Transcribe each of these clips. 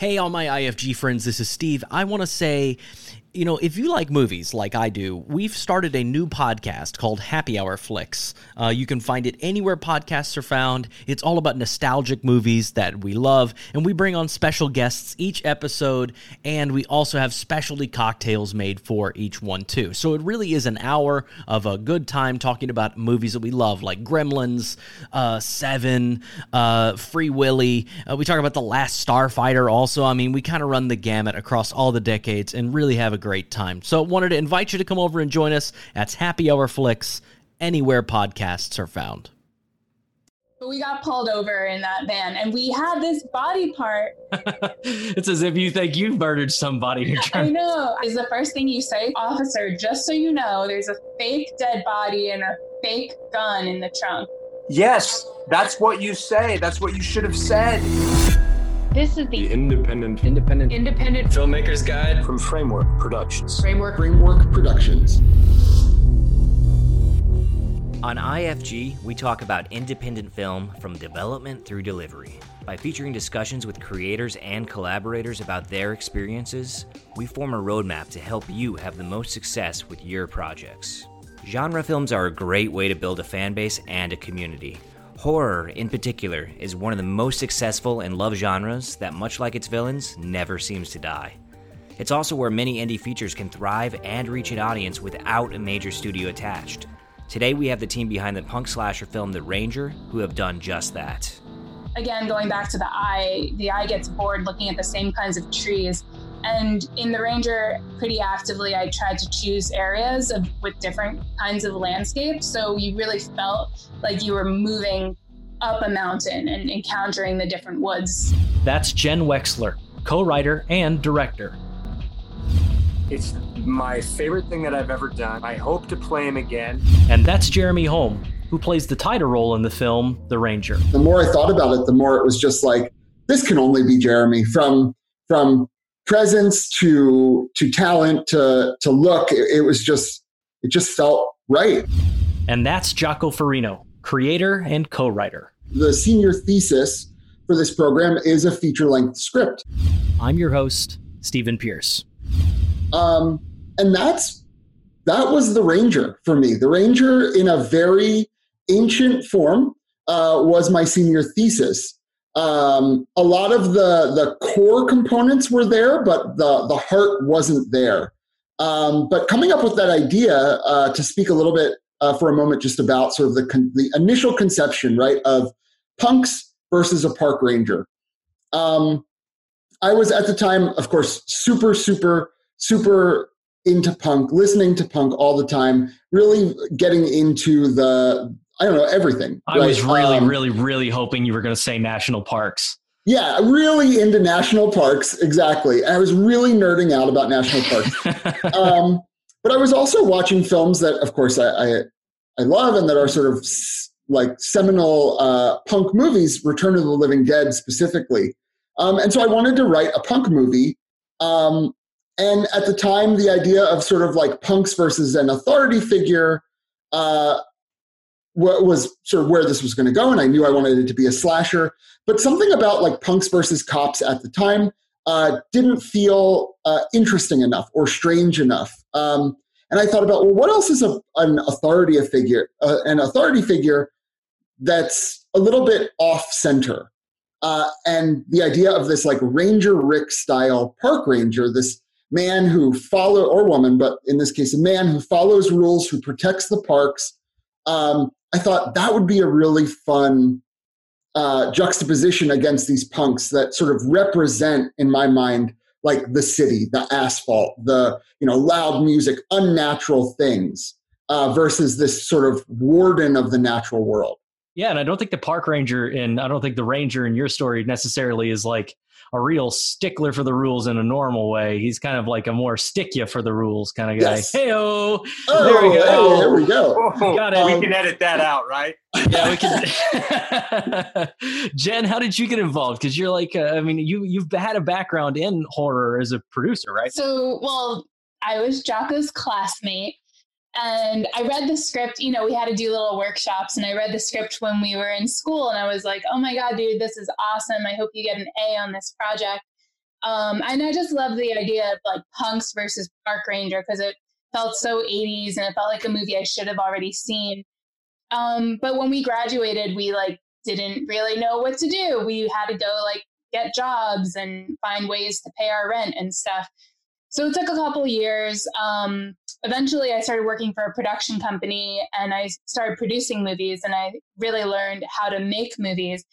Hey, all my IFG friends, this is Steve. I want to say you know, if you like movies like I do, we've started a new podcast called Happy Hour Flicks. Uh, you can find it anywhere podcasts are found. It's all about nostalgic movies that we love, and we bring on special guests each episode, and we also have specialty cocktails made for each one, too. So it really is an hour of a good time talking about movies that we love, like Gremlins, uh, Seven, uh, Free Willy. Uh, we talk about The Last Starfighter also. I mean, we kind of run the gamut across all the decades and really have a great time. So, wanted to invite you to come over and join us. That's Happy Hour Flicks, anywhere podcasts are found. But we got pulled over in that van and we had this body part. it's as if you think you've murdered somebody. I know. Is the first thing you say, officer, just so you know, there's a fake dead body and a fake gun in the trunk. Yes, that's what you say. That's what you should have said. This is the, the independent, independent, independent filmmakers guide from Framework Productions. Framework, Framework Productions. On IFG, we talk about independent film from development through delivery. By featuring discussions with creators and collaborators about their experiences, we form a roadmap to help you have the most success with your projects. Genre films are a great way to build a fan base and a community. Horror, in particular, is one of the most successful and loved genres that, much like its villains, never seems to die. It's also where many indie features can thrive and reach an audience without a major studio attached. Today, we have the team behind the punk slasher film The Ranger who have done just that. Again, going back to the eye, the eye gets bored looking at the same kinds of trees and in the Ranger, pretty actively, I tried to choose areas of, with different kinds of landscapes. So you really felt like you were moving up a mountain and encountering the different woods. That's Jen Wexler, co writer and director. It's my favorite thing that I've ever done. I hope to play him again. And that's Jeremy Holm, who plays the title role in the film The Ranger. The more I thought about it, the more it was just like, this can only be Jeremy from from presence to to talent to to look it, it, was just it just felt right. And that's Giaco Furino creator and co-writer. The senior thesis for this program is a feature-length script. I'm your host steven pierce. Um, and that's that was the ranger for me. The ranger in a very ancient form uh, was my senior thesis um, a lot of the the core components were there, but the the heart wasn't there. Um, but coming up with that idea uh, to speak a little bit uh, for a moment, just about sort of the con- the initial conception, right, of punks versus a park ranger. Um, I was at the time, of course, super, super, super into punk, listening to punk all the time, really getting into the I don't know everything. I right? was really, um, really, really hoping you were going to say national parks. Yeah, really into national parks. Exactly. I was really nerding out about national parks. um, but I was also watching films that, of course, I, I, I love and that are sort of like seminal uh, punk movies, Return of the Living Dead specifically. Um, and so I wanted to write a punk movie. Um, and at the time, the idea of sort of like punks versus an authority figure uh, was sort of where this was going to go, and I knew I wanted it to be a slasher. But something about like punks versus cops at the time uh, didn't feel uh, interesting enough or strange enough. Um, and I thought about, well, what else is a, an authority figure, uh, an authority figure that's a little bit off center? Uh, and the idea of this like Ranger Rick style park ranger, this man who follow or woman, but in this case, a man who follows rules, who protects the parks, um, I thought that would be a really fun uh, juxtaposition against these punks that sort of represent, in my mind, like the city, the asphalt, the you know loud music, unnatural things, uh, versus this sort of warden of the natural world. Yeah, and I don't think the park ranger and I don't think the ranger in your story necessarily is like a real stickler for the rules in a normal way. He's kind of like a more stick you for the rules kind of guy. Yes. Hey oh, there we go. Hey, there we go. Oh, Got it. we can edit that out, right? yeah, we can. Jen, how did you get involved? Because you're like, uh, I mean, you you've had a background in horror as a producer, right? So, well, I was Giaco's classmate and I read the script. You know, we had to do little workshops, and I read the script when we were in school, and I was like, "Oh my god, dude, this is awesome! I hope you get an A on this project." Um, and I just love the idea of like punks versus park ranger because it felt so 80s and it felt like a movie I should have already seen. Um, but when we graduated, we like didn't really know what to do. We had to go like get jobs and find ways to pay our rent and stuff. So it took a couple years. Um, eventually, I started working for a production company and I started producing movies, and I really learned how to make movies.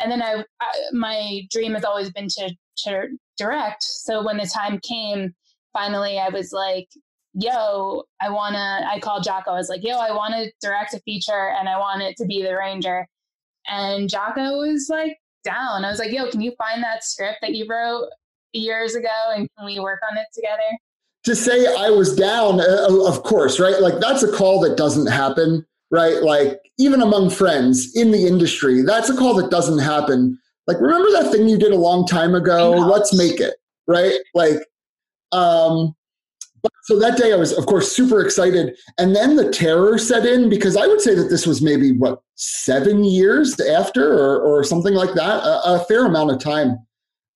And then I, I my dream has always been to, to direct. So when the time came, finally, I was like, "Yo, I wanna." I called Giaco. I was like, "Yo, I want to direct a feature, and I want it to be The Ranger." And Giaco was like, down. I was like, yo, can you find that script that you wrote years ago and can we work on it together? To say I was down, uh, of course, right? Like that's a call that doesn't happen, right? Like even among friends in the industry, that's a call that doesn't happen. Like, remember that thing you did a long time ago? Let's make it, right? Like, um, so that day I was, of course, super excited. And then the terror set in because I would say that this was maybe what, seven years after or, or something like that, a, a fair amount of time.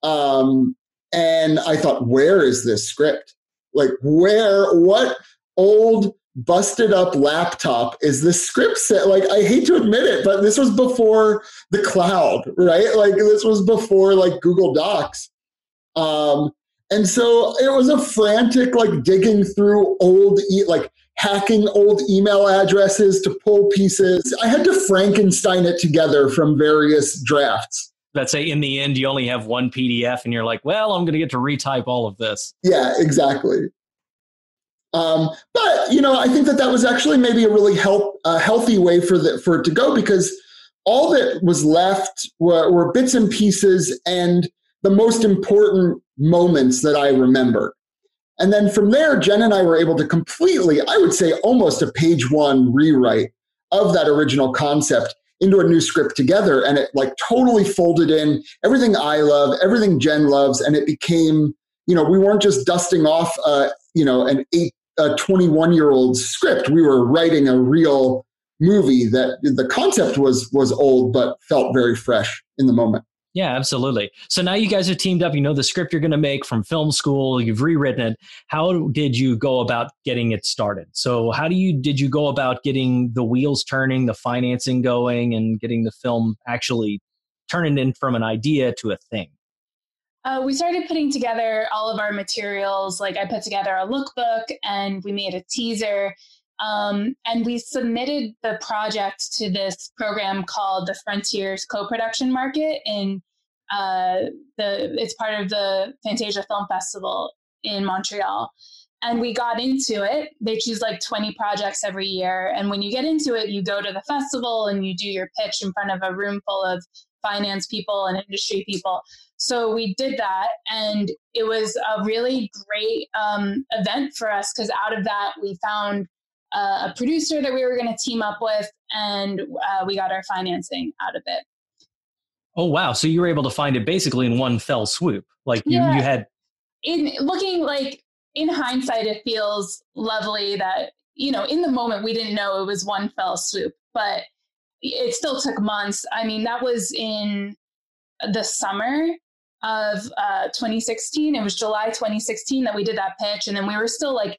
Um, and I thought, where is this script? Like, where, what old busted up laptop is this script set? Like, I hate to admit it, but this was before the cloud, right? Like, this was before like Google Docs. Um, and so it was a frantic, like digging through old, e- like hacking old email addresses to pull pieces. I had to Frankenstein it together from various drafts. Let's say in the end, you only have one PDF and you're like, well, I'm going to get to retype all of this. Yeah, exactly. Um, but you know, I think that that was actually maybe a really help, a healthy way for the, for it to go because all that was left were, were bits and pieces and the most important moments that I remember. And then from there, Jen and I were able to completely, I would say almost a page one rewrite of that original concept into a new script together. And it like totally folded in everything I love, everything Jen loves. And it became, you know, we weren't just dusting off, uh, you know, an eight, a 21 year old script. We were writing a real movie that the concept was was old but felt very fresh in the moment. Yeah, absolutely. So now you guys are teamed up. You know the script you're going to make from film school. You've rewritten it. How did you go about getting it started? So how do you did you go about getting the wheels turning, the financing going, and getting the film actually turning in from an idea to a thing? Uh, we started putting together all of our materials. Like I put together a lookbook and we made a teaser. Um, and we submitted the project to this program called the Frontiers Co-Production Market in uh, the it's part of the Fantasia Film Festival in Montreal. And we got into it. They choose like 20 projects every year. And when you get into it, you go to the festival and you do your pitch in front of a room full of finance people and industry people. So we did that. And it was a really great um, event for us because out of that, we found uh, a producer that we were going to team up with, and uh, we got our financing out of it. Oh wow! So you were able to find it basically in one fell swoop. Like you, yeah. you had. In looking like in hindsight, it feels lovely that you know in the moment we didn't know it was one fell swoop, but it still took months. I mean, that was in the summer of uh, 2016. It was July 2016 that we did that pitch, and then we were still like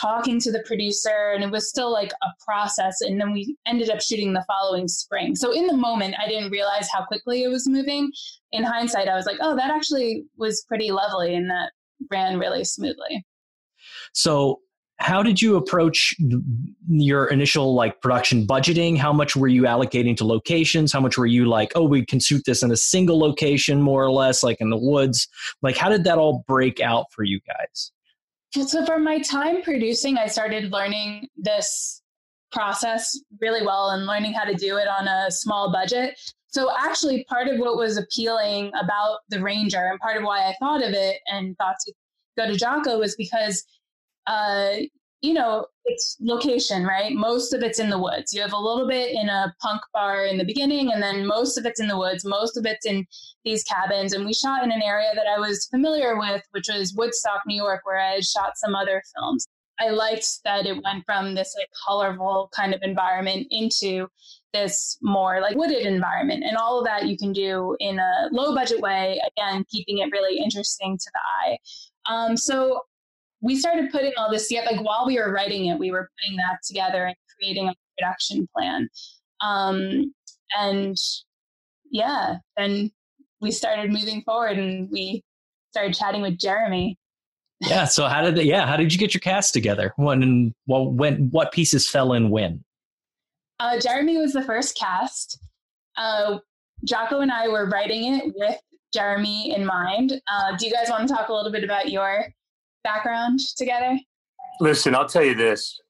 talking to the producer and it was still like a process and then we ended up shooting the following spring. So in the moment i didn't realize how quickly it was moving. In hindsight i was like oh that actually was pretty lovely and that ran really smoothly. So how did you approach your initial like production budgeting? How much were you allocating to locations? How much were you like oh we can shoot this in a single location more or less like in the woods? Like how did that all break out for you guys so for my time producing, I started learning this process really well and learning how to do it on a small budget. So actually part of what was appealing about the Ranger and part of why I thought of it and thought to go to Giaco was because uh, you know, it's location, right? Most of it's in the woods. You have a little bit in a punk bar in the beginning, and then most of it's in the woods. Most of it's in these cabins. And we shot in an area that I was familiar with, which was Woodstock, New York, where I had shot some other films. I liked that it went from this like colorful kind of environment into this more like wooded environment. And all of that you can do in a low budget way, again, keeping it really interesting to the eye. Um, so we started putting all this together, like while we were writing it, we were putting that together and creating a production plan. Um, and yeah, then we started moving forward and we started chatting with Jeremy. Yeah. So how did yeah how did you get your cast together? When well, when what pieces fell in when? Uh, Jeremy was the first cast. Uh, Giaco and I were writing it with Jeremy in mind. Uh, do you guys want to talk a little bit about your background together? Listen, I'll tell you this.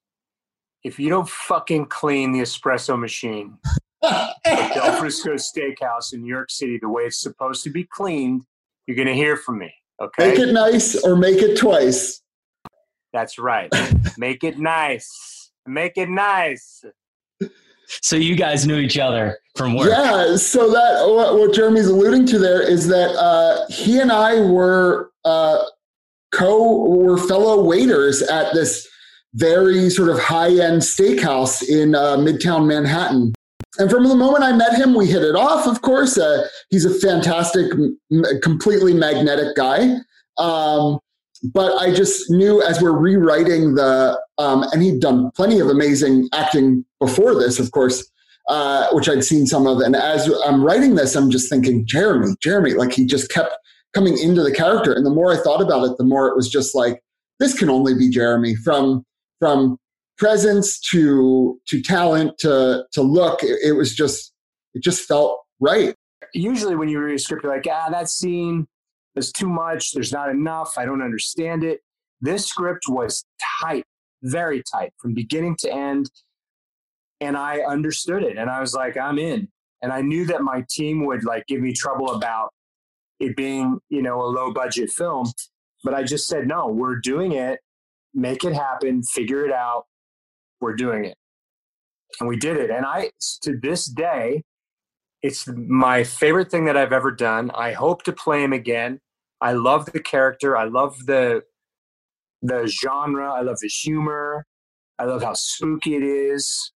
If you don't fucking clean the espresso machine at Del Frisco Steakhouse in New York City the way it's supposed to be cleaned, you're going to hear from me. Okay. Make it nice or make it twice. That's right. Make it nice. Make it nice. So you guys knew each other from work. Yeah. So that what, what Jeremy's alluding to there is that uh, he and I were uh, co were fellow waiters at this very sort of high end steakhouse in uh, Midtown Manhattan. And from the moment I met him, we hit it off. Of course, uh, he's a fantastic, m- completely magnetic guy. Um, but I just knew as we're rewriting the, um, and he'd done plenty of amazing acting before this, of course, uh, which I'd seen some of. And as I'm writing this, I'm just thinking, Jeremy, Jeremy, like he just kept coming into the character. And the more I thought about it, the more it was just like, this can only be Jeremy from, from presence to, to talent to, to look. It, it was just, it just felt right. Usually when you read a script, you're like, ah, that scene is too much. There's not enough. I don't understand it. This script was tight, very tight from beginning to end. And I understood it. And I was like, I'm in. And I knew that my team would like give me trouble about it being, you know, a low budget film. But I just said, no, we're doing it. Make it happen. Figure it out. We're doing it. And we did it. And I, to this day, it's my favorite thing that I've ever done. I hope to play him again. I love the character. I love the the genre. I love the humor. I love how spooky it is.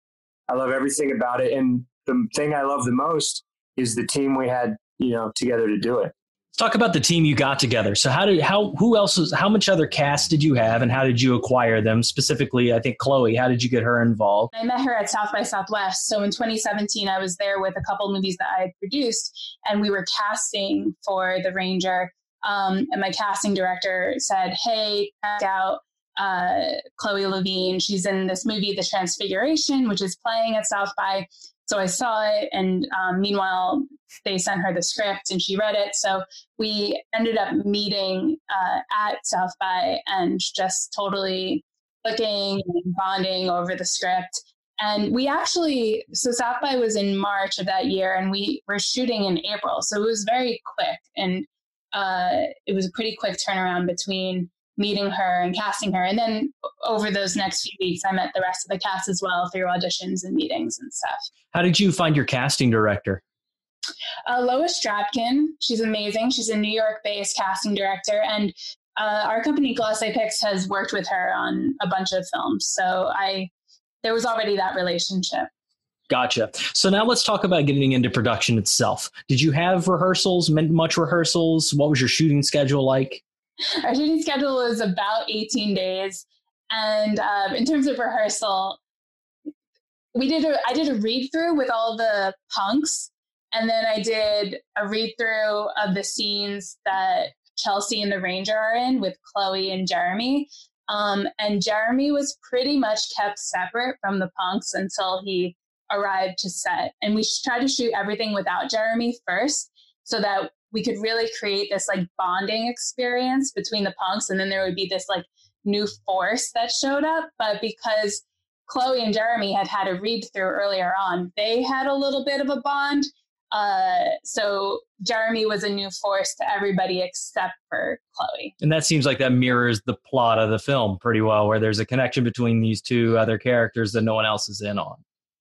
I love everything about it. And the thing I love the most is the team we had, you know, together to do it. Let's talk about the team you got together. So how did how who else was how much other cast did you have and how did you acquire them? Specifically, I think Chloe, how did you get her involved? I met her at South by Southwest. So in 2017, I was there with a couple movies that I had produced, and we were casting for The Ranger. Um, and my casting director said, "Hey, check out uh, Chloe Levine. She's in this movie, The Transfiguration, which is playing at South by." So I saw it, and um, meanwhile, they sent her the script and she read it. So we ended up meeting uh, at South by and just totally clicking and bonding over the script. And we actually, so South by was in March of that year, and we were shooting in April. So it was very quick, and uh, it was a pretty quick turnaround between meeting her and casting her. And then over those next few weeks, I met the rest of the cast as well through auditions and meetings and stuff. How did you find your casting director? Uh, Lois Drabkin, she's amazing. She's a New York based casting director. And uh, our company, Glass Eye Pix, has worked with her on a bunch of films. So I, there was already that relationship. Gotcha. So now let's talk about getting into production itself. Did you have rehearsals, much rehearsals? What was your shooting schedule like? Our shooting schedule was about 18 days. And um, in terms of rehearsal, we did a, I did a read through with all the punks. And then I did a read through of the scenes that Chelsea and the Ranger are in with Chloe and Jeremy. Um, and Jeremy was pretty much kept separate from the punks until he arrived to set. And we tried to shoot everything without Jeremy first so that we could really create this like bonding experience between the punks. And then there would be this like new force that showed up. But because Chloe and Jeremy had had a read through earlier on, they had a little bit of a bond. Uh, so Jeremy was a new force to everybody except for Chloe. And that seems like that mirrors the plot of the film pretty well, where there's a connection between these two other characters that no one else is in on.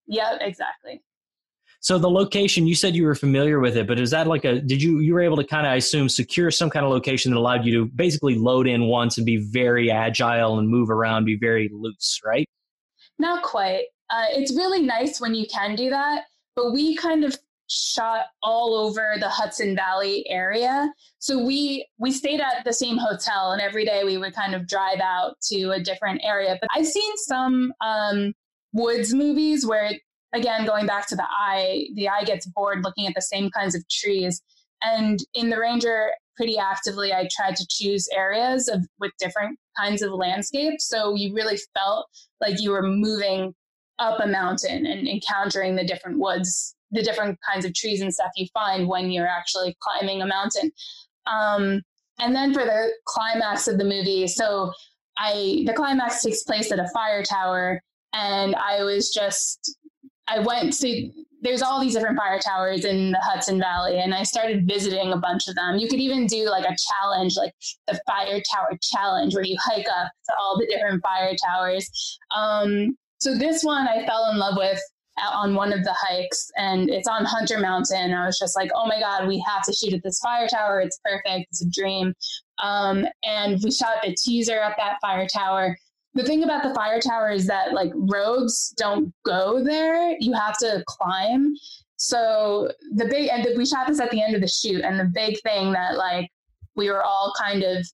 Yeah, exactly. So the location, you said you were familiar with it, but is that like a? Did you you were able to kind of I assume secure some kind of location that allowed you to basically load in once and be very agile and move around, be very loose, right? Not quite. Uh, it's really nice when you can do that, but we kind of shot all over the Hudson Valley area. So we we stayed at the same hotel, and every day we would kind of drive out to a different area. But I've seen some um, woods movies where, again, going back to the eye, the eye gets bored looking at the same kinds of trees. And in the Ranger, pretty actively, I tried to choose areas of with different kinds of landscapes. So you really felt like you were moving up a mountain and encountering the different woods, the different kinds of trees and stuff you find when you're actually climbing a mountain. Um, and then for the climax of the movie, so I the climax takes place at a fire tower, and I was just I went to there's all these different fire towers in the Hudson Valley, and I started visiting a bunch of them. You could even do like a challenge, like the fire tower challenge, where you hike up to all the different fire towers. Um, so this one I fell in love with on one of the hikes, and it's on Hunter Mountain. I was just like, oh my god, we have to shoot at this fire tower. It's perfect. It's a dream. Um, and we shot the teaser at that fire tower the thing about the fire tower is that like roads don't go there. You have to climb. So the big and the, we shot this at the end of the shoot, and the big thing that like we were all kind of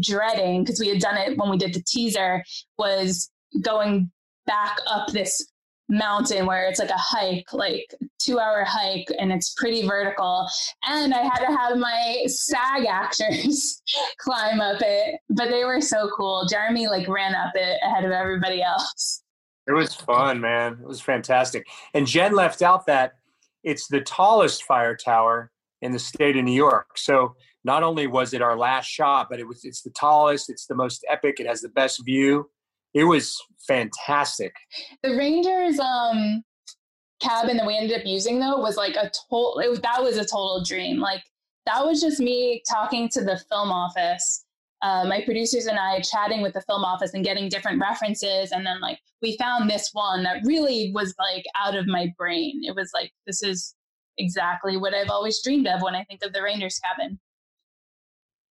dreading because we had done it when we did the teaser was going back up this mountain where it's like a hike, like two hour hike, and it's pretty vertical. And I had to have my SAG actors climb up it, but they were so cool. Jeremy like ran up it ahead of everybody else. It was fun, man. It was fantastic. And Jen left out that it's the tallest fire tower in the state of New York. So not only was it our last shot, but it was it's the tallest, it's the most epic, it has the best view it was fantastic. The Rangers um cabin that we ended up using though was like a total it that was a total dream. Like that was just me talking to the film office. Uh, my producers and I chatting with the film office and getting different references. And then, like, we found this one that really was like out of my brain. It was like, this is exactly what I've always dreamed of when I think of the Rangers cabin.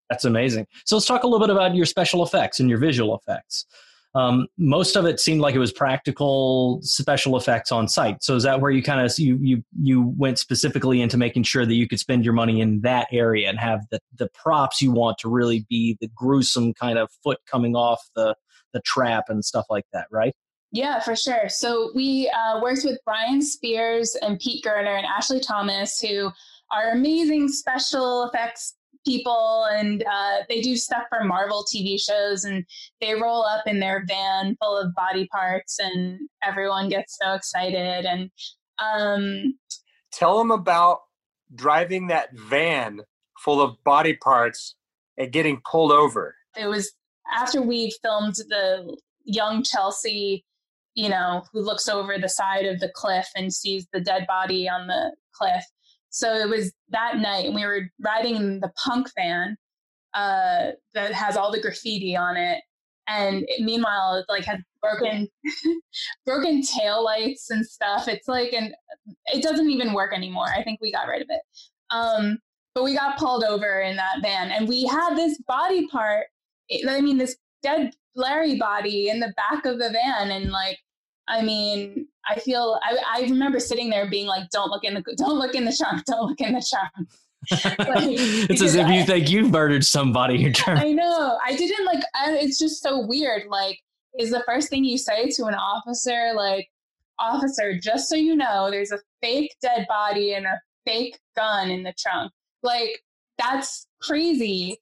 That's amazing. So, let's talk a little bit about your special effects and your visual effects. Um, most of it seemed like it was practical special effects on site. So is that where you kind of you you you went specifically into making sure that you could spend your money in that area and have the the props you want to really be the gruesome kind of foot coming off the the trap and stuff like that, right? Yeah, for sure. So we uh, worked with Brian Spears and Pete Gerner and Ashley Thomas, who are amazing special effects people and uh, they do stuff for Marvel TV shows and they roll up in their van full of body parts and everyone gets so excited and um, tell them about driving that van full of body parts and getting pulled over. It was after we filmed the young Chelsea, you know, who looks over the side of the cliff and sees the dead body on the cliff so it was that night, and we were riding the punk van uh, that has all the graffiti on it. And it, meanwhile, it like had broken, broken tail lights and stuff. It's like, and it doesn't even work anymore. I think we got rid of it. Um, but we got pulled over in that van, and we had this body part. I mean, this dead Larry body in the back of the van, and like I mean, I feel I, I remember sitting there being like, "Don't look in the don't look in the trunk, don't look in the trunk." like, it's as if I, you think you've murdered somebody. You're trying. I know. I didn't like. I, it's just so weird. Like, is the first thing you say to an officer like, "Officer, just so you know, there's a fake dead body and a fake gun in the trunk." Like, that's crazy.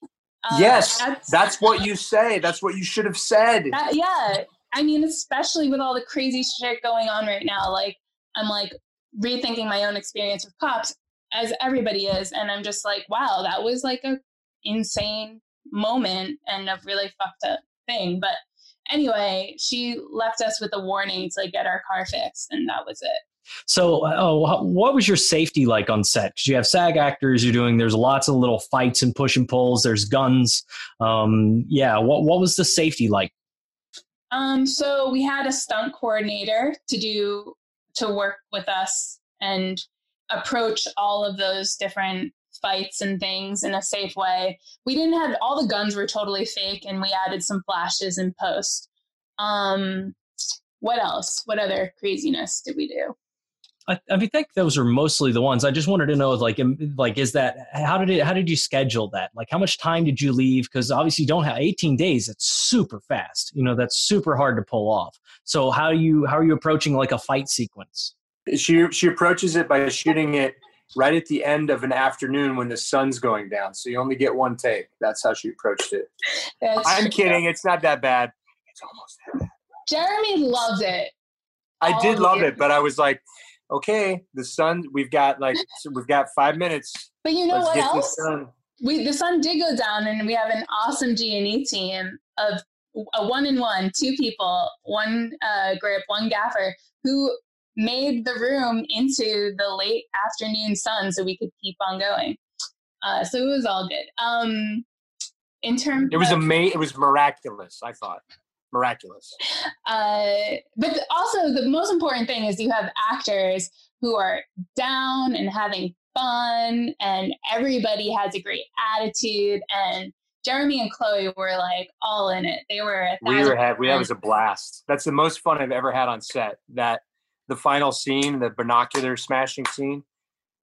Uh, yes, that's, that's, what you say. That's what you should have said. That, yeah, I mean, especially with all the crazy shit going on right now, like I'm like rethinking my own experience with cops as everybody is. And I'm just like, wow, that was like a insane moment and a really fucked up thing. But anyway, she left us with a warning to like get our car fixed, and that was it. So, oh, what was your safety like on set? Because you have SAG actors, you're doing. There's lots of little fights and push and pulls. There's guns. Um, yeah, what what was the safety like? Um, so we had a stunt coordinator to do to work with us and approach all of those different fights and things in a safe way. We didn't have all the guns were totally fake and we added some flashes in post. Um what else? What other craziness did we do? I, I mean, think those are mostly the ones. I just wanted to know, like, like, is that how did it? How did you schedule that? Like, how much time did you leave? Because obviously, you don't have 18 days. It's super fast. You know, that's super hard to pull off. So, how you how are you approaching like a fight sequence? She she approaches it by shooting it right at the end of an afternoon when the sun's going down. So you only get one take. That's how she approached it. That's I'm true. kidding. It's not that bad. It's almost that bad. Jeremy loves it. I did love it, but I was like, okay, the sun. We've got like we've got five minutes. But you know Let's what else? We the sun did go down, and we have an awesome G and E team of a one in one, two people, one uh, grip, one gaffer, who made the room into the late afternoon sun so we could keep on going. Uh, so it was all good. Um, in terms, it was amazing. It was miraculous. I thought miraculous. Uh, but also, the most important thing is you have actors who are down and having fun, and everybody has a great attitude. And Jeremy and Chloe were like all in it. They were. we were had we that was a blast. That's the most fun I've ever had on set. That the final scene, the binocular smashing scene,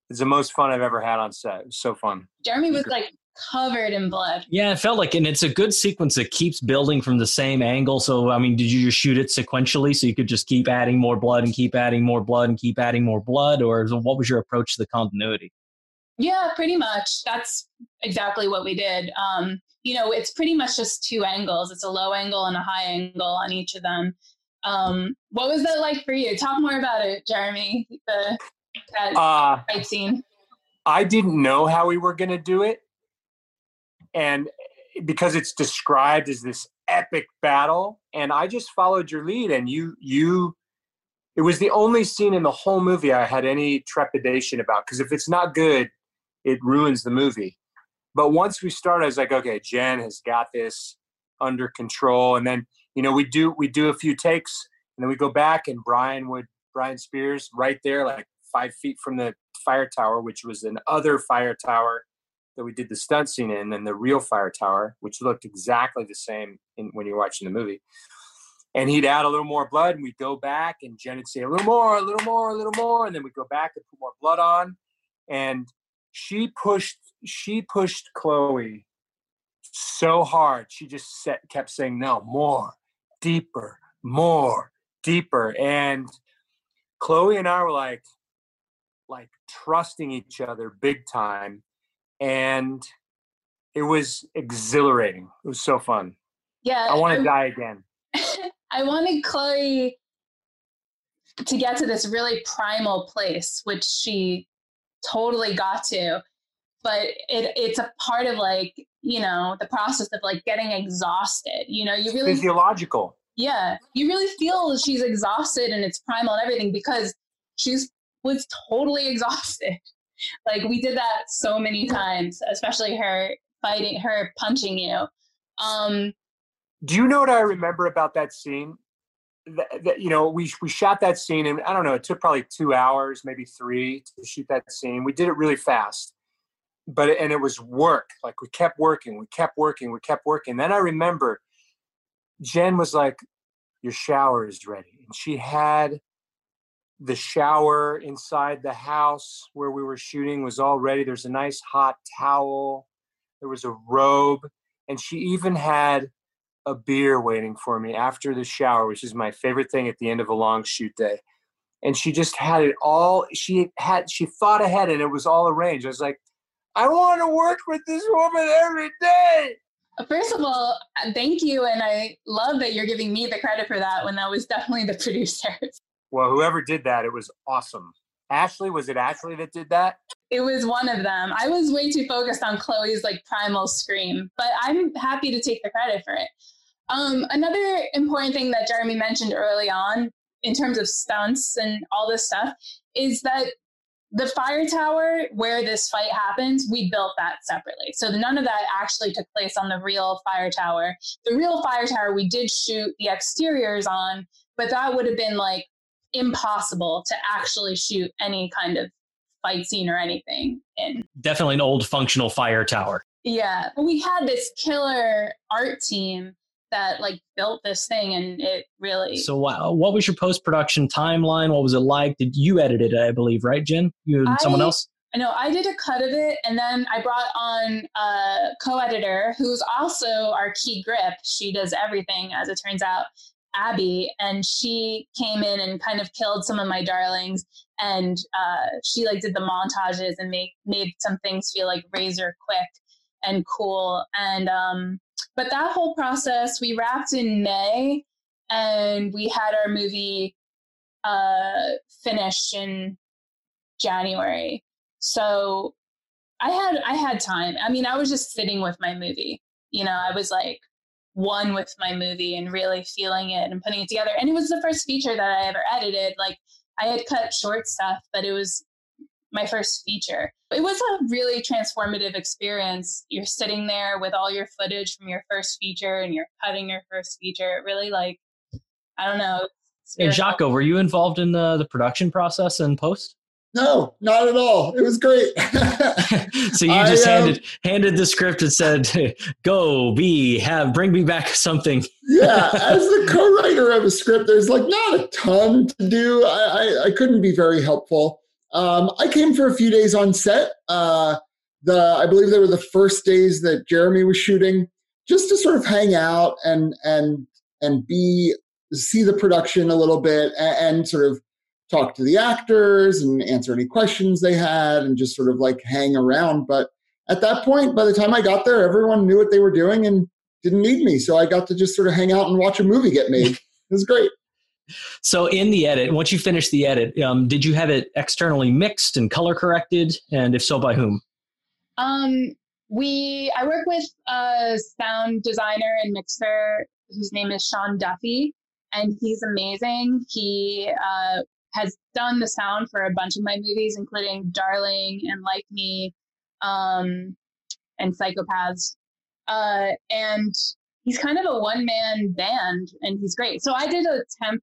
is the most fun I've ever had on set. It was so fun. Jeremy was like covered in blood. Yeah, it felt like, and it's a good sequence that keeps building from the same angle. So, I mean, did you just shoot it sequentially so you could just keep adding more blood and keep adding more blood and keep adding more blood, or what was your approach to the continuity? Yeah, pretty much. That's exactly what we did. Um, you know, it's pretty much just two angles. It's a low angle and a high angle on each of them. Um, what was that like for you? Talk more about it, Jeremy. The that uh, fight scene. I didn't know how we were going to do it and because it's described as this epic battle and i just followed your lead and you you it was the only scene in the whole movie i had any trepidation about because if it's not good it ruins the movie. But once we started i was like okay jen has got this under control and then you know we do we do a few takes and then we go back and brian would brian spears right there like five feet from the fire tower which was an other fire tower that we did the stunt scene in and the real fire tower, which looked exactly the same in, when you're watching the movie. And he'd add a little more blood, and we'd go back, and Jen would say a little more, a little more, a little more, and then we'd go back and put more blood on. And she pushed, she pushed Chloe so hard. She just set, kept saying, "No, more, deeper, more, deeper." And Chloe and I were like, like trusting each other big time and it was exhilarating. It was so fun. Yeah. I want to die again. I wanted Chloe to get to this really primal place, which she totally got to. But it it's a part of like, you know, the process of like getting exhausted. You know, you really physiological. Yeah. You really feel she's exhausted and it's primal and everything because she's was totally exhausted like we did that so many times, especially her fighting, her punching you. Um, Do you know what I remember about that scene? That, that, you know, we we shot that scene, and I don't know, it took probably two hours, maybe three, to shoot that scene. We did it really fast, but and it was work. Like we kept working, we kept working, we kept working. Then I remember Jen was like, "Your shower is ready," and she had the shower inside the house where we were shooting was all ready. There's a nice hot towel. There was a robe. And she even had a beer waiting for me after the shower, which is my favorite thing at the end of a long shoot day. And she just had it all. She had, she thought ahead and it was all arranged. I was like, I want to work with this woman every day. Uh, first of all, thank you. And I love that you're giving me the credit for that when that was definitely the producers. Well, whoever did that, it was awesome. Ashley, was it Ashley that did that? It was one of them. I was way too focused on Chloe's like primal scream, but I'm happy to take the credit for it. Um, another important thing that Jeremy mentioned early on in terms of stunts and all this stuff is that the fire tower where this fight happens, we built that separately. So none of that actually took place on the real fire tower. The real fire tower, we did shoot the exteriors on, but that would have been like impossible to actually shoot any kind of fight scene or anything in. Definitely an old functional fire tower. Yeah, we had this killer art team that like built this thing, and it really. So, wow, what was your post production timeline? What was it like? Did you edit it? I believe, right, Jen? You and I, someone else. I know I did a cut of it, and then I brought on a co-editor who's also our key grip. She does everything, as it turns out. Abby, and she came in and kind of killed some of my darlings. And uh, she like did the montages and make made some things feel like razor quick and cool. And um, but that whole process we wrapped in May, and we had our movie uh, finished in January. So I had I had time. I mean, I was just sitting with my movie. You know, I was like one with my movie and really feeling it and putting it together. And it was the first feature that I ever edited. Like I had cut short stuff, but it was my first feature. It was a really transformative experience. You're sitting there with all your footage from your first feature and you're cutting your first feature. It really like I don't know. Hey, Giaco, were you involved in the, the production process and post? No, not at all. It was great. so you just I, um, handed handed the script and said, "Go, be, have, bring me back something." yeah, as the co-writer of a script, there's like not a ton to do. I I, I couldn't be very helpful. Um, I came for a few days on set. Uh, the I believe they were the first days that Jeremy was shooting, just to sort of hang out and and and be see the production a little bit and, and sort of talk to the actors and answer any questions they had and just sort of like hang around. But at that point, by the time I got there, everyone knew what they were doing and didn't need me. So I got to just sort of hang out and watch a movie get made. It was great. So in the edit, once you finished the edit, um, did you have it externally mixed and color corrected? And if so, by whom? Um, we I work with a sound designer and mixer whose name is Sean Duffy, and he's amazing. He uh, has done the sound for a bunch of my movies, including Darling and Like Me, um, and Psychopaths. Uh, and he's kind of a one man band, and he's great. So I did a temp,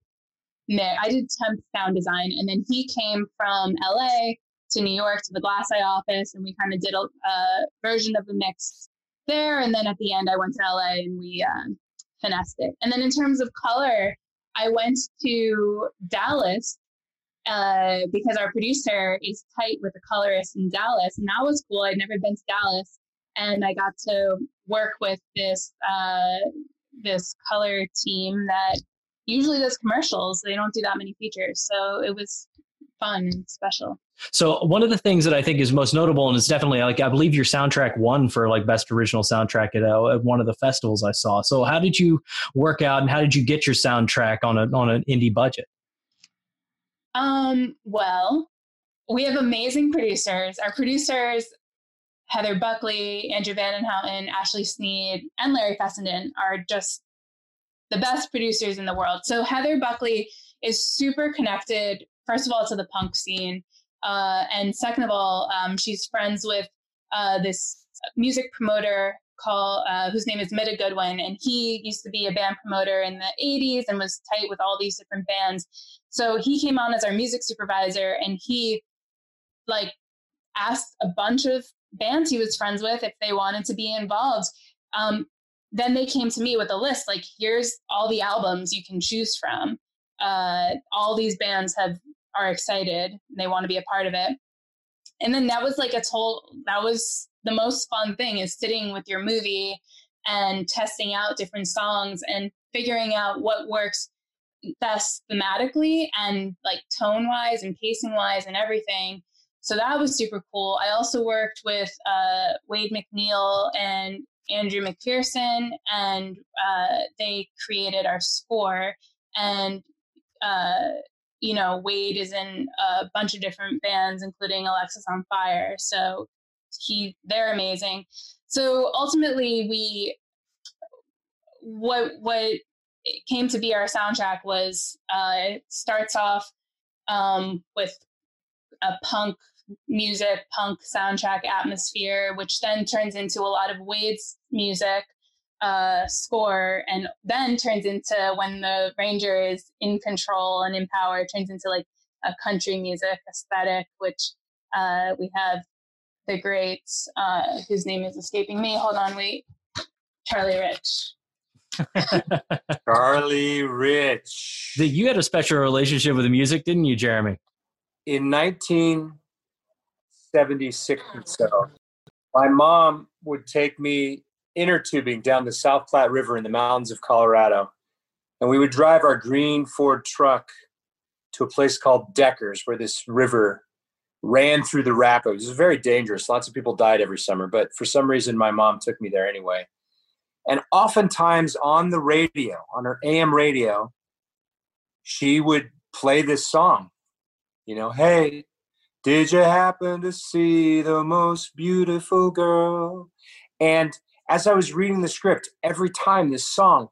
I did temp sound design, and then he came from LA to New York to the Glass Eye office, and we kind of did a, a, version of the mix there. And then at the end, I went to LA and we uh, finessed it. And then in terms of color, I went to Dallas uh, because our producer is tight with the colorist in Dallas, and that was cool. I'd never been to Dallas, and I got to work with this uh, this color team that usually does commercials. They don't do that many features, so it was fun and special. So one of the things that I think is most notable, and it's definitely like I believe your soundtrack won for like best original soundtrack at, uh, at one of the festivals I saw. So how did you work out, and how did you get your soundtrack on a on an indie budget? Um, well, we have amazing producers. Our producers, Heather Buckley, Andrew Vandenhouten, Ashley Sneed, and Larry Fessenden, are just the best producers in the world. So Heather Buckley is super connected, first of all, to the punk scene. Uh, and second of all, um, she's friends with uh, this music promoter called uh, whose name is Mitta Goodwin, and he used to be a band promoter in the '80s and was tight with all these different bands. So he came on as our music supervisor, and he like asked a bunch of bands he was friends with if they wanted to be involved. Um, then they came to me with a list like, here's all the albums you can choose from. Uh, all these bands have are excited; they want to be a part of it. And then that was like a total. That was the most fun thing is sitting with your movie and testing out different songs and figuring out what works best thematically and like tone wise and pacing wise and everything. So that was super cool. I also worked with uh, Wade MacNeil and Andrew McPherson, and uh, they created our score. And uh, you know, Wade is in a bunch of different bands, including Alexisonfire. So he, they're amazing. So ultimately, we what what came to be our soundtrack was uh, it starts off um, with a punk music, punk soundtrack atmosphere, which then turns into a lot of Wade's music. uh, score and then turns into when the ranger is in control and in power turns into like a country music aesthetic which uh, we have the great uh, whose name is escaping me hold on wait charlie rich Charlie Rich. The- you had a special relationship with the music, didn't you, Jeremy? in 1976 or so, my mom would take me inner tubing down the South Platte River in the mountains of Colorado. And we would drive our green Ford truck to a place called Deckers, where this river ran through the rapids. It was very dangerous. Lots of people died every summer, but for some reason, my mom took me there anyway. And oftentimes on the radio, on her AM radio, she would play this song. You know, hey, did you happen to see the most beautiful girl? And as I was reading the script, every time this song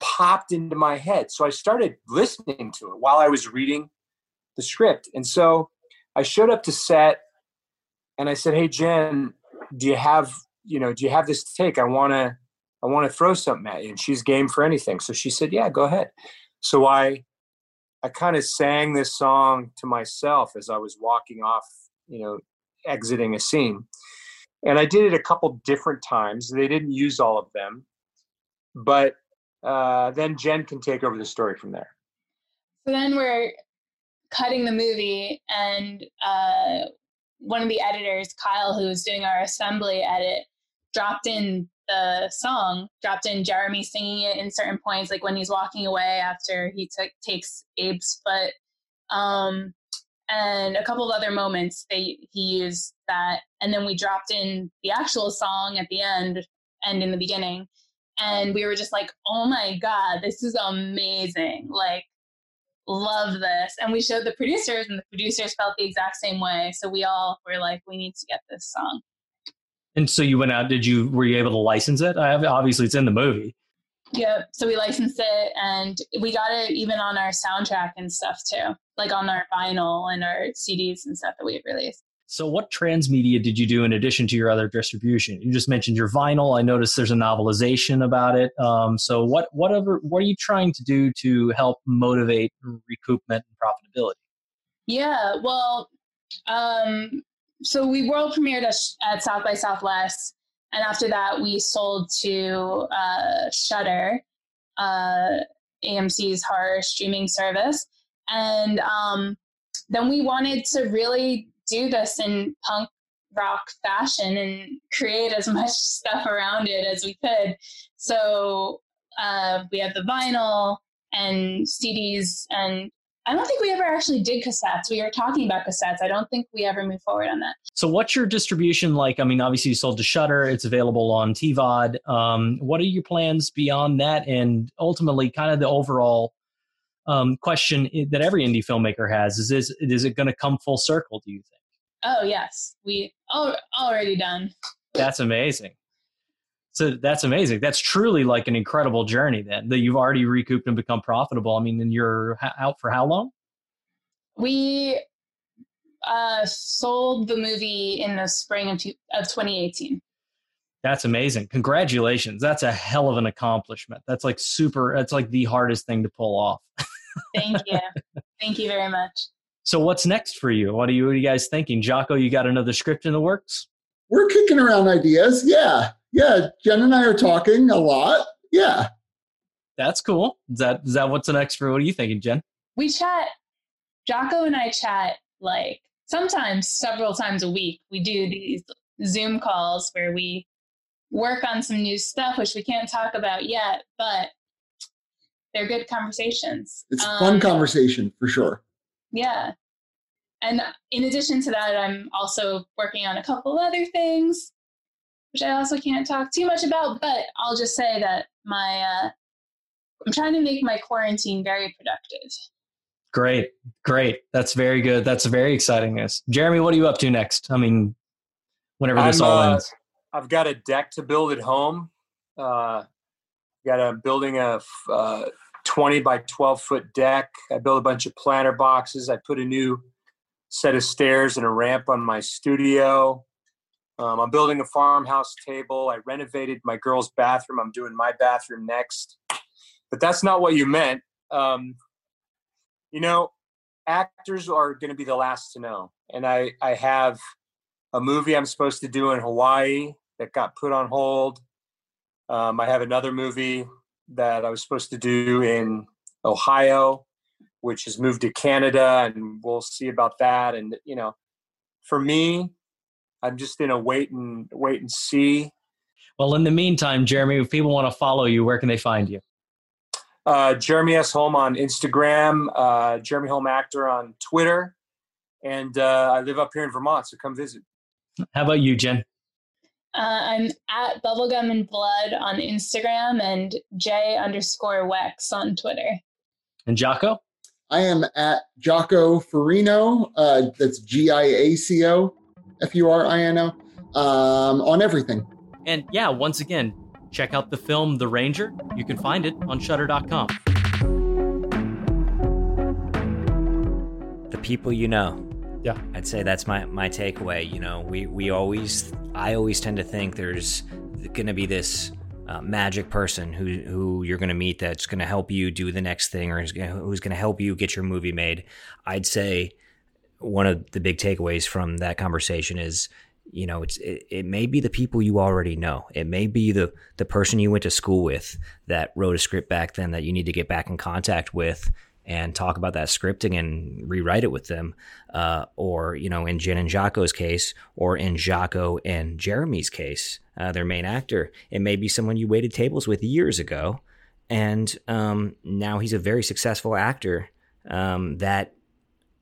popped into my head. So I started listening to it while I was reading the script. And so I showed up to set and I said, Hey Jen, do you have, you know, do you have this take? I wanna I wanna throw something at you. And she's game for anything. So she said, Yeah, go ahead. So I I kind of sang this song to myself as I was walking off, you know, exiting a scene. And I did it a couple different times. They didn't use all of them, but uh, then Jen can take over the story from there. So then we're cutting the movie, and uh, one of the editors, Kyle, who was doing our assembly edit, dropped in the song, dropped in Jeremy singing it in certain points, like when he's walking away after he took takes Abe's foot, um, and a couple of other moments. They he used that, and then we dropped in the actual song at the end and in the beginning, and we were just like, "Oh my god, this is amazing!" Like love this. And we showed the producers, and the producers felt the exact same way. So we all were like, we need to get this song. And so you went out. Did you were you able to license it? I have, obviously, it's in the movie. Yep. So we licensed it, and we got it even on our soundtrack and stuff too, like on our vinyl and our CDs and stuff that we had released. So, what transmedia did you do in addition to your other distribution? You just mentioned your vinyl. I noticed there's a novelization about it. Um, so, what whatever what are you trying to do to help motivate recoupment and profitability? Yeah. Well, um, so we world premiered at, South by Southwest, and after that, we sold to uh, Shudder, uh, AMC's horror streaming service, and um, then we wanted to really do this in punk rock fashion and create as much stuff around it as we could. So uh, we have the vinyl and CDs, and I don't think we ever actually did cassettes. We were talking about cassettes. I don't think we ever moved forward on that. So, what's your distribution like? I mean, obviously, you sold to Shudder. It's available on TVOD. Um, what are your plans beyond that? And ultimately, kind of the overall um, question that every indie filmmaker has is: Is, is it going to come full circle? Do you think? Oh yes, we all already done. That's amazing. So that's amazing. That's truly like an incredible journey then that you've already recouped and become profitable. I mean, and you're out for how long? We uh, sold the movie in the spring of, two, of 2018. That's amazing. Congratulations. That's a hell of an accomplishment. That's like super, that's like the hardest thing to pull off. Thank you. Thank you very much. So what's next for you? What are you, what are you guys thinking? Giaco, you got another script in the works? We're kicking around ideas. Yeah. Yeah. Jen and I are talking a lot. Yeah. That's cool. Is that is that what's next for what are you thinking, Jen? We chat Giaco and I chat like sometimes several times a week. We do these Zoom calls where we work on some new stuff which we can't talk about yet, but they're good conversations. It's um, fun conversation for sure. Yeah. And in addition to that, I'm also working on a couple other things, which I also can't talk too much about, but I'll just say that my, uh, I'm trying to make my quarantine very productive. Great. Great. That's very good. That's very exciting. Yes. Jeremy, what are you up to next? I mean, whenever this I'm, all uh, ends. I've got a deck to build at home. Uh, got a building a uh, 20 by 12 foot deck. I built a bunch of planter boxes. I put a new set of stairs and a ramp on my studio. Um, I'm building a farmhouse table. I renovated my girl's bathroom. I'm doing my bathroom next. But that's not what you meant. Um, you know, actors are going to be the last to know. And I, I have a movie I'm supposed to do in Hawaii that got put on hold. Um, I have another movie that I was supposed to do in Ohio, which has moved to Canada, and we'll see about that. And you know, for me, I'm just in a wait and wait and see. Well, in the meantime, Jeremy, if people want to follow you, where can they find you? Uh, Jeremy S. Holm on Instagram, uh, Jeremy Holm Actor on Twitter, and uh, I live up here in Vermont, so come visit. How about you, Jen? Uh, I'm at Bubblegum and Blood on Instagram and J underscore Wex on Twitter. And Giaco? I am at Giaco Furino. Uh, that's G I A C O F U R I N O um, on everything. And yeah, once again, check out the film The Ranger. You can find it on Shudder.com. The people you know. Yeah. I'd say that's my my takeaway. You know, we we always I always tend to think there's going to be this uh, magic person who who you're going to meet that's going to help you do the next thing or who's going to help you get your movie made. I'd say one of the big takeaways from that conversation is you know it's it, it may be the people you already know it may be the the person you went to school with that wrote a script back then that you need to get back in contact with and talk about that scripting and rewrite it with them. Uh, or, you know, in Jen and Giaco's case, or in Giaco and Jeremy's case, uh, their main actor, it may be someone you waited tables with years ago. And um, now he's a very successful actor um, that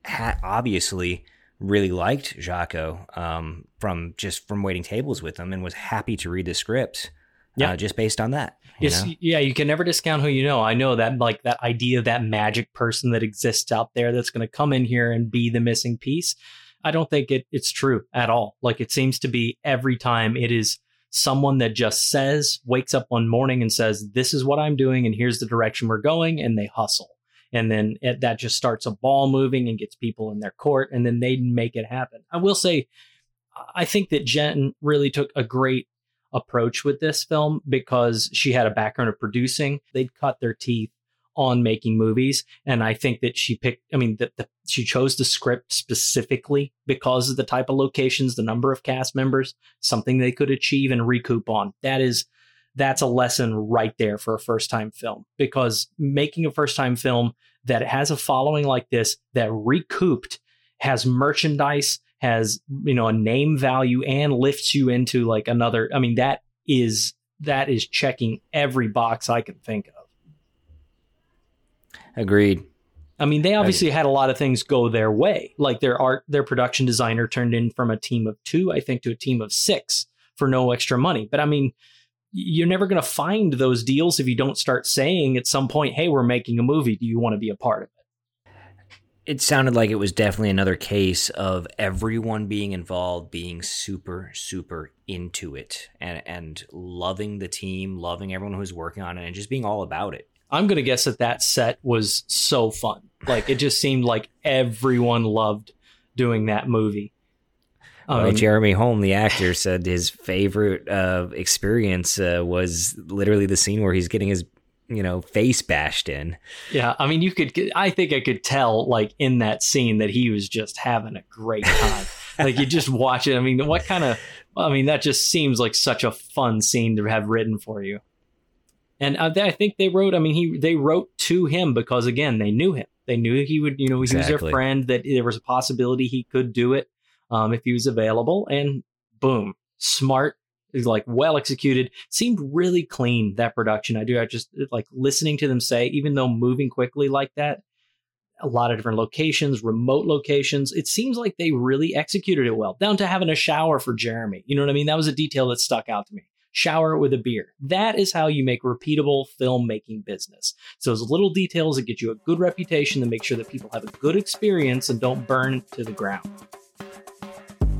ha- obviously really liked Giaco um, from just from waiting tables with him and was happy to read the script yeah. Uh, just based on that. Yes, yeah, you can never discount who you know. I know that like that idea of that magic person that exists out there that's going to come in here and be the missing piece. I don't think it it's true at all. Like it seems to be every time it is someone that just says, wakes up one morning and says, "This is what I'm doing, and here's the direction we're going," and they hustle, and then it, that just starts a ball moving and gets people in their court, and then they make it happen. I will say, I think that Jen really took a great approach with this film because she had a background of producing. They'd cut their teeth on making movies. And I think that she picked, I mean, that she chose the script specifically because of the type of locations, the number of cast members, something they could achieve and recoup on. That is, that's a lesson right there for a first time film. Because making a first time film that has a following like this that recouped has merchandise has you know a name value and lifts you into like another i mean that is that is checking every box i can think of. Agreed. I mean they obviously had a lot of things go their way. Like their art their production designer turned in from a team of two i think to a team of six for no extra money. But i mean you're never going to find those deals if you don't start saying at some point hey we're making a movie. Do you want to be a part of it? It sounded like it was definitely another case of everyone being involved being super super into it and and loving the team loving everyone who's working on it and just being all about it. I'm going to guess that that set was so fun. Like it just seemed like everyone loved doing that movie well, um, Jeremy Holm, the actor, said his favorite uh, experience uh, was literally the scene where he's getting his you know, face bashed in. Yeah, I mean, you could. I think I could tell, like in that scene, that he was just having a great time. like you just watch it. I mean, what kind of? I mean, that just seems like such a fun scene to have written for you. And uh, I think they wrote. I mean, he they wrote to him because again, they knew him. They knew he would. You know, he exactly. was their friend. That there was a possibility he could do it um, if he was available. And boom, smart like well executed seemed really clean that production. I do i just like listening to them say even though moving quickly like that a lot of different locations remote locations it seems like they really executed it well. Down to having a shower for jeremy you know what i mean? That was a detail that stuck out to me. Shower with a beer. That is how you make repeatable filmmaking business. So those little details that get you a good reputation to make sure that people have a good experience and don't burn to the ground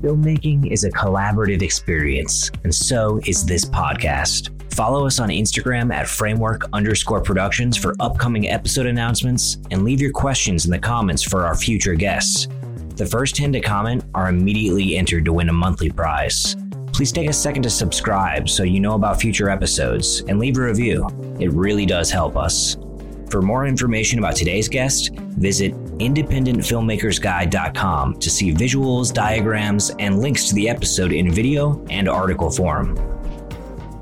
Filmmaking is a collaborative experience, and so is this podcast. Follow us on Instagram at framework underscore productions for upcoming episode announcements and leave your questions in the comments for our future guests. The first 10 to comment are immediately entered to win a monthly prize. please take a second to subscribe so you know about future episodes and leave a review. It really does help us. For more information about today's guest, visit independentfilmmakersguide.com to see visuals, diagrams, and links to the episode in video and article form.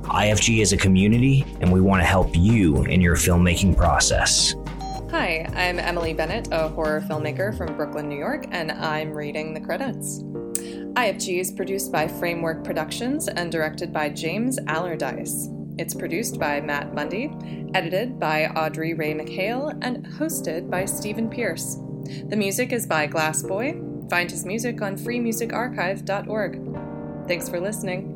IFG is a community, and we want to help you in your filmmaking process. Hi, I'm Emily Bennett, a horror filmmaker from Brooklyn, New York, and I'm reading the credits. IFG is produced by Framework Productions and directed by James Allerdyce. It's produced by Matt Mundy, edited by Audrey Rae McHale, and hosted by Steven Pierce. The music is by Glass Boy. Find his music on freemusicarchive.org. Thanks for listening.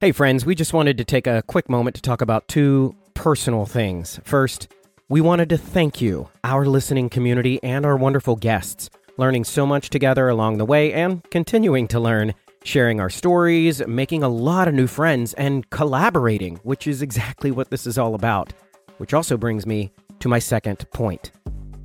Hey, friends, we just wanted to take a quick moment to talk about two personal things. First, we wanted to thank you, our listening community, and our wonderful guests, learning so much together along the way and continuing to learn, sharing our stories, making a lot of new friends, and collaborating, which is exactly what this is all about. Which also brings me to my second point.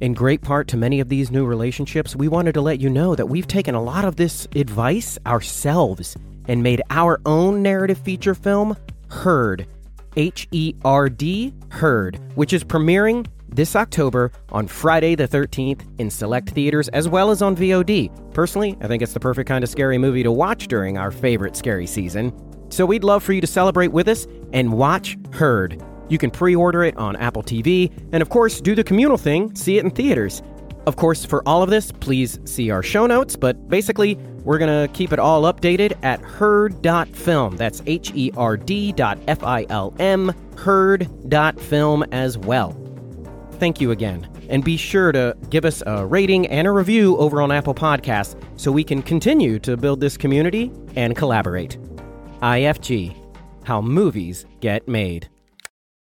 In great part to many of these new relationships, we wanted to let you know that we've taken a lot of this advice ourselves and made our own narrative feature film, Herd. H E R D, Herd, which is premiering this October on Friday the 13th in select theaters as well as on VOD. Personally, I think it's the perfect kind of scary movie to watch during our favorite scary season. So we'd love for you to celebrate with us and watch Herd. You can pre order it on Apple TV, and of course, do the communal thing, see it in theaters. Of course, for all of this, please see our show notes, but basically, we're going to keep it all updated at herd.film. That's H E R D dot F I L M, herd.film as well. Thank you again. And be sure to give us a rating and a review over on Apple Podcasts so we can continue to build this community and collaborate. IFG How Movies Get Made.